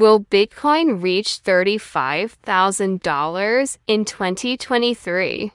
Will Bitcoin reach $35,000 in 2023?